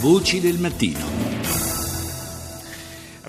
Voci del mattino.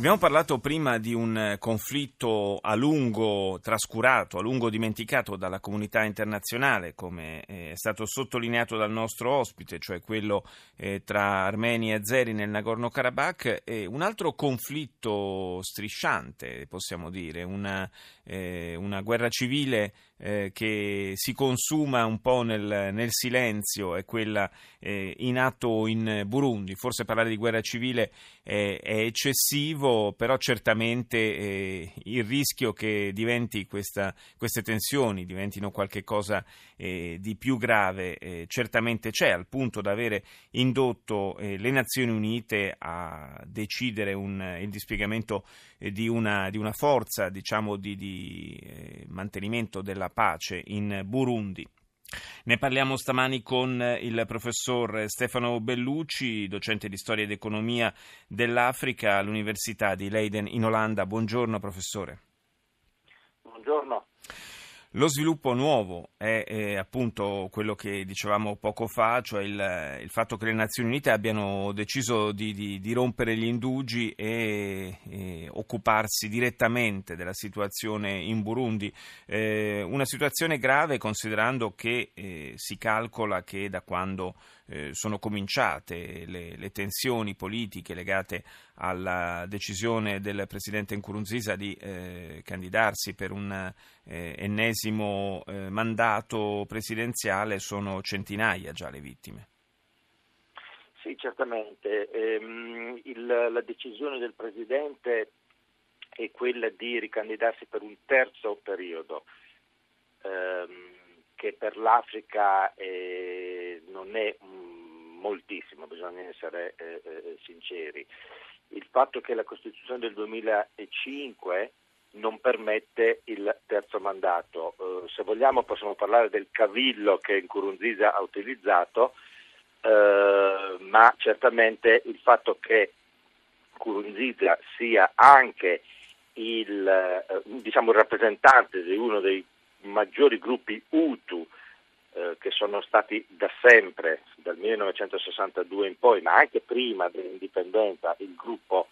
Abbiamo parlato prima di un conflitto a lungo trascurato, a lungo dimenticato dalla comunità internazionale, come è stato sottolineato dal nostro ospite, cioè quello eh, tra armeni e azeri nel Nagorno-Karabakh, e un altro conflitto strisciante, possiamo dire, una, eh, una guerra civile eh, che si consuma un po' nel, nel silenzio, è quella eh, in atto in Burundi. Forse parlare di guerra civile è, è eccessivo, però certamente eh, il rischio che questa, queste tensioni diventino qualcosa eh, di più grave eh, certamente c'è, al punto da avere indotto eh, le Nazioni Unite a decidere un, il dispiegamento di una, di, una, forza diciamo, di, di mantenimento della pace in Burundi. Ne parliamo stamani con il professor Stefano Bellucci, docente di storia ed economia dell'Africa all'Università di Leiden in Olanda. Buongiorno professore. Buongiorno. Lo sviluppo nuovo è, è, appunto quello che dicevamo poco fa, cioè il, il fatto che le Nazioni Unite abbiano deciso di, di, di rompere gli indugi e, e, occuparsi direttamente della situazione in Burundi. Eh, una situazione grave considerando che eh, si calcola che da quando eh, sono cominciate le, le, tensioni politiche legate alla decisione del presidente Nkurunziza di eh, candidarsi per un eh, ennesimo eh, mandato presidenziale sono centinaia già le vittime. Sì, certamente. Ehm, il, la decisione del Presidente è quella di ricandidarsi per un terzo periodo. Ehm, che per l'Africa eh, non è mm, moltissimo, bisogna essere eh, eh, sinceri. Il fatto che la Costituzione del 2005 non permette il terzo mandato. Eh, se vogliamo possiamo parlare del cavillo che Nkurunziza ha utilizzato, eh, ma certamente il fatto che Nkurunziza sia anche il, eh, diciamo, il rappresentante di uno dei maggiori gruppi Hutu eh, che sono stati da sempre, dal 1962 in poi, ma anche prima dell'indipendenza, il gruppo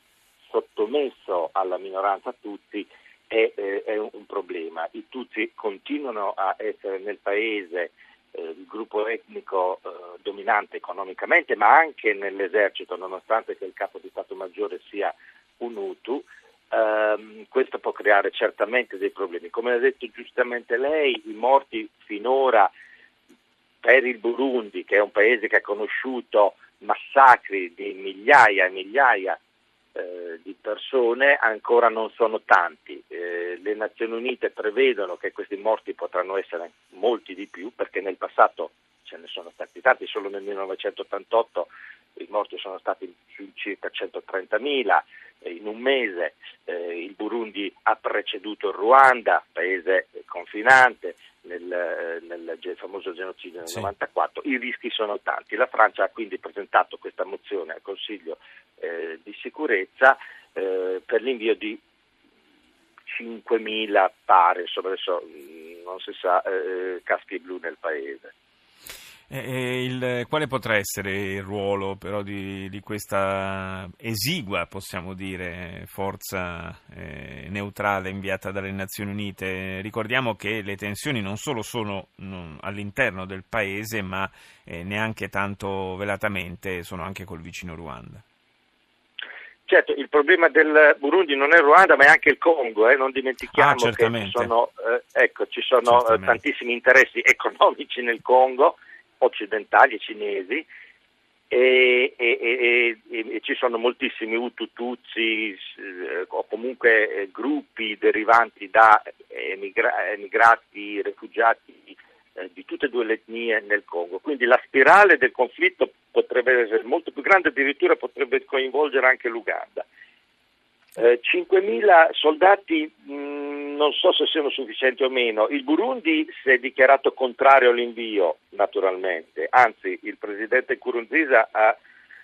sottomesso alla minoranza Tutsi, è, eh, è un, un, problema. I Tutsi continuano a essere nel paese eh, il gruppo etnico eh, dominante economicamente, ma anche nell'esercito, nonostante che il capo di Stato Maggiore sia un Hutu ehm, questo può creare certamente dei problemi. Come ha detto giustamente lei, i morti finora per il Burundi, che è un paese che ha conosciuto massacri di migliaia e migliaia eh, di persone, ancora non sono tanti. Eh, le Nazioni Unite prevedono che questi morti potranno essere molti di più, perché nel passato ce ne sono stati tanti, solo nel 1988 i morti sono stati circa 130.000 in un mese eh, il Burundi ha preceduto il Ruanda, paese confinante, nel, eh, nel famoso genocidio nel sì. 94. I rischi sono tanti. La Francia ha quindi presentato questa mozione al Consiglio eh, di sicurezza eh, per l'invio di 5.000 pare, adesso mm, non si sa, eh, caschi blu nel paese. Il, quale potrà essere il ruolo però di, di questa esigua, possiamo dire, forza eh, neutrale inviata dalle Nazioni Unite? Ricordiamo che le tensioni non solo sono non, all'interno del paese, ma eh, neanche tanto velatamente sono anche col vicino Ruanda. Certo, il problema del Burundi non è Ruanda ma è anche il Congo, eh? non dimentichiamo ah, che ci sono, eh, ecco, ci sono eh, tantissimi interessi economici nel Congo occidentali e cinesi e, e, e, e, ci sono moltissimi Hutu, Tutsi eh, o comunque eh, gruppi derivanti da emigra- emigrati, rifugiati eh, di tutte e due le etnie nel Congo. Quindi la spirale del conflitto potrebbe essere molto più grande, addirittura potrebbe coinvolgere anche l'Uganda. 5.000 soldati mh, non so se siano sufficienti o meno. Il Burundi si è dichiarato contrario all'invio, naturalmente, anzi il presidente Kurunziza ha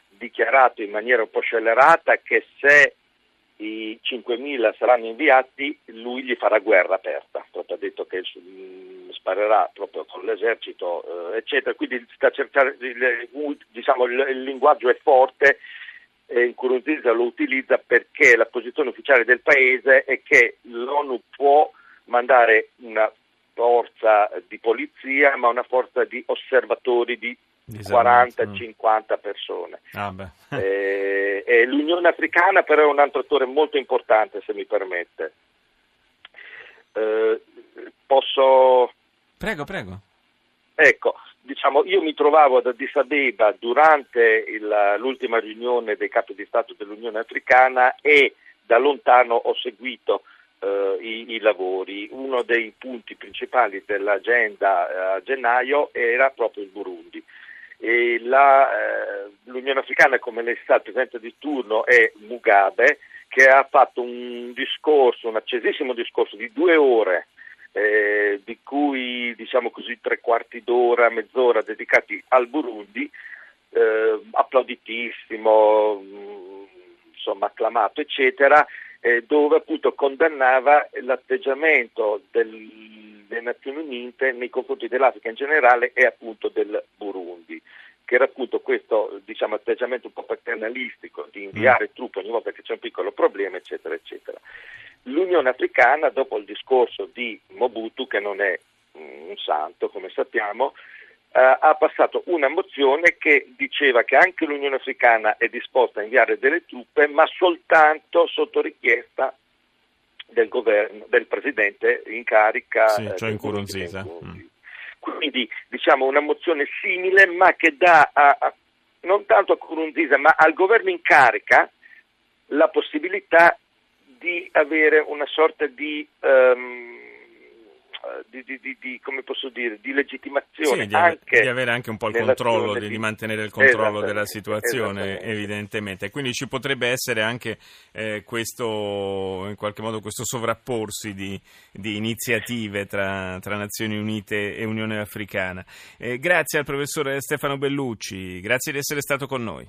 dichiarato in maniera un po' scellerata che se i 5.000 saranno inviati lui gli farà guerra aperta, proprio ha detto che sparerà proprio con l'esercito, eh, eccetera. Quindi sta cercando, diciamo, il, il linguaggio è forte e Nkurunziza lo utilizza perché la posizione ufficiale del paese è che l'ONU può mandare una forza di polizia, ma una forza di osservatori di 40-50 persone. Ah eh, e L'Unione Africana però è un altro attore molto importante, se mi permette. Eh, posso... Prego, prego. Ecco, diciamo, io mi trovavo ad Addis Abeba durante il, l'ultima riunione dei capi di Stato dell'Unione Africana e da lontano ho seguito eh, i, i, lavori. Uno dei punti principali dell'agenda eh, a gennaio era proprio il Burundi. La, eh, L'Unione Africana, come lei sa, il presidente di turno è Mugabe, che ha fatto un discorso, un accesissimo discorso di due ore, eh, di cui diciamo così tre quarti d'ora, mezz'ora dedicati al Burundi, eh, applauditissimo, mh, mm, insomma acclamato, eccetera, eh, dove appunto condannava l'atteggiamento del, delle Nazioni Unite nei confronti dell'Africa in generale e appunto del Burundi che era appunto questo diciamo, atteggiamento un po' paternalistico di inviare mm. truppe ogni volta che c'è un piccolo problema, eccetera, eccetera. L'Unione Africana, dopo il discorso di Mobutu, che non è mm, un santo, come sappiamo, eh, ha passato una mozione che diceva che anche l'Unione Africana è disposta a inviare delle truppe, ma soltanto sotto richiesta del, governo, del presidente in carica. Sì, cioè in Nkurunziza. Mm. Quindi diciamo una mozione simile, ma che dà a, a, non tanto a Nkurunziza, ma al governo in carica la possibilità di avere una sorta di um, di, di, di, come posso dire, di legittimazione. Sì, di, ave, di, avere anche un po' il controllo, di, mantenere il controllo della situazione, evidentemente. Quindi ci potrebbe essere anche eh, questo, in qualche modo, questo sovrapporsi di, iniziative tra, tra, Nazioni Unite e Unione Africana. Eh, grazie al professore Stefano Bellucci, grazie di essere stato con noi.